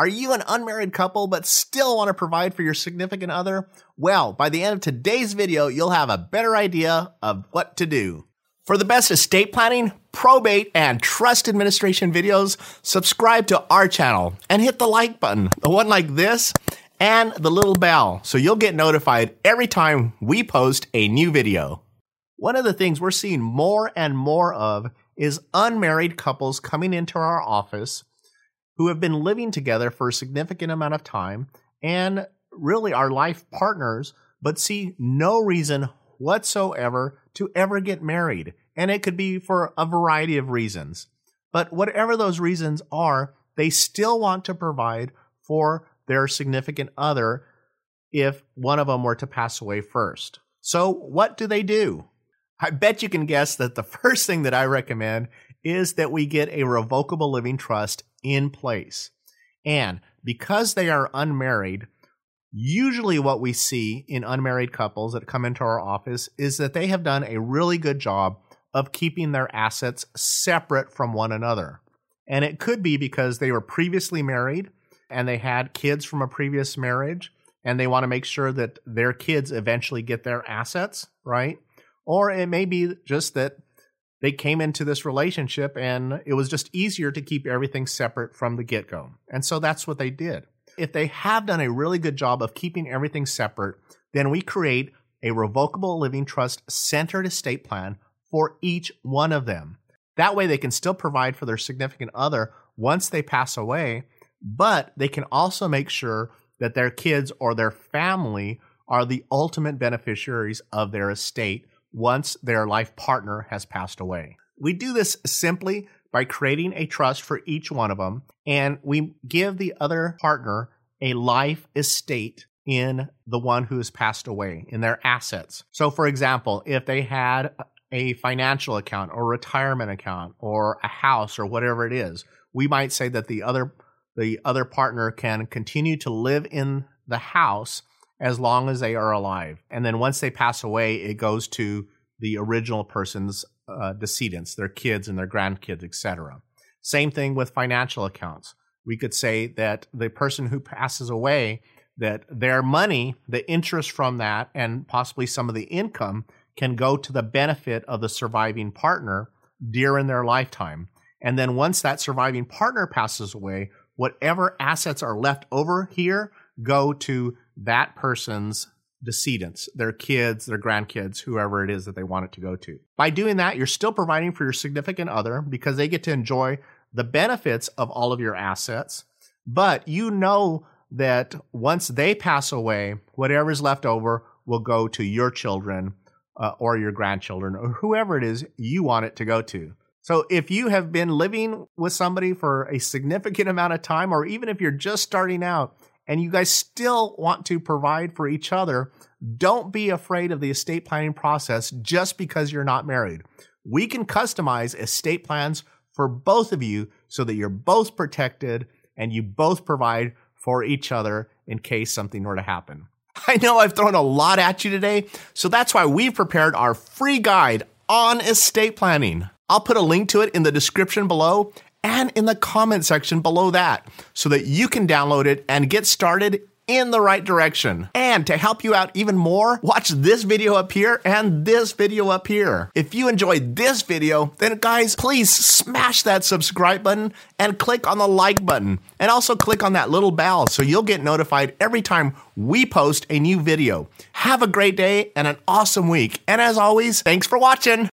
Are you an unmarried couple but still want to provide for your significant other? Well, by the end of today's video, you'll have a better idea of what to do. For the best estate planning, probate, and trust administration videos, subscribe to our channel and hit the like button, the one like this, and the little bell, so you'll get notified every time we post a new video. One of the things we're seeing more and more of is unmarried couples coming into our office who have been living together for a significant amount of time and really are life partners, but see no reason whatsoever to ever get married. And it could be for a variety of reasons. But whatever those reasons are, they still want to provide for their significant other if one of them were to pass away first. So, what do they do? I bet you can guess that the first thing that I recommend is that we get a revocable living trust in place. And because they are unmarried, usually what we see in unmarried couples that come into our office is that they have done a really good job of keeping their assets separate from one another. And it could be because they were previously married and they had kids from a previous marriage and they want to make sure that their kids eventually get their assets, right? Or it may be just that they came into this relationship and it was just easier to keep everything separate from the get go. And so that's what they did. If they have done a really good job of keeping everything separate, then we create a revocable living trust centered estate plan for each one of them. That way, they can still provide for their significant other once they pass away, but they can also make sure that their kids or their family are the ultimate beneficiaries of their estate once their life partner has passed away. We do this simply by creating a trust for each one of them, and we give the other partner a life estate in the one who has passed away, in their assets. So, for example, if they had a financial account or retirement account or a house or whatever it is, we might say that the other the other partner can continue to live in the house as long as they are alive. And then once they pass away, it goes to the original person's uh, decedents, their kids and their grandkids, etc. Same thing with financial accounts. We could say that the person who passes away, that their money, the interest from that, and possibly some of the income can go to the benefit of the surviving partner during their lifetime. And then once that surviving partner passes away, whatever assets are left over here go to that person's decedents, their kids, their grandkids, whoever it is that they want it to go to. By doing that, you're still providing for your significant other because they get to enjoy the benefits of all of your assets. But you know that once they pass away, whatever's left over will go to your children uh, or your grandchildren or whoever it is you want it to go to. So if you have been living with somebody for a significant amount of time, or even if you're just starting out and you guys still want to provide for each other, don't be afraid of the estate planning process just because you're not married. We can customize estate plans for both of you so that you're both protected and you both provide for each other in case something were to happen. I know I've thrown a lot at you today, so that's why we've prepared our free guide on estate planning. I'll put a link to it in the description below and in the comment section below that so that you can download it and get started in the right direction. And to help you out even more, watch this video up here and this video up here. If you enjoyed this video, then guys, please smash that subscribe button and click on the like button. And also click on that little bell so you'll get notified every time we post a new video. Have a great day and an awesome week. And as always, thanks for watching.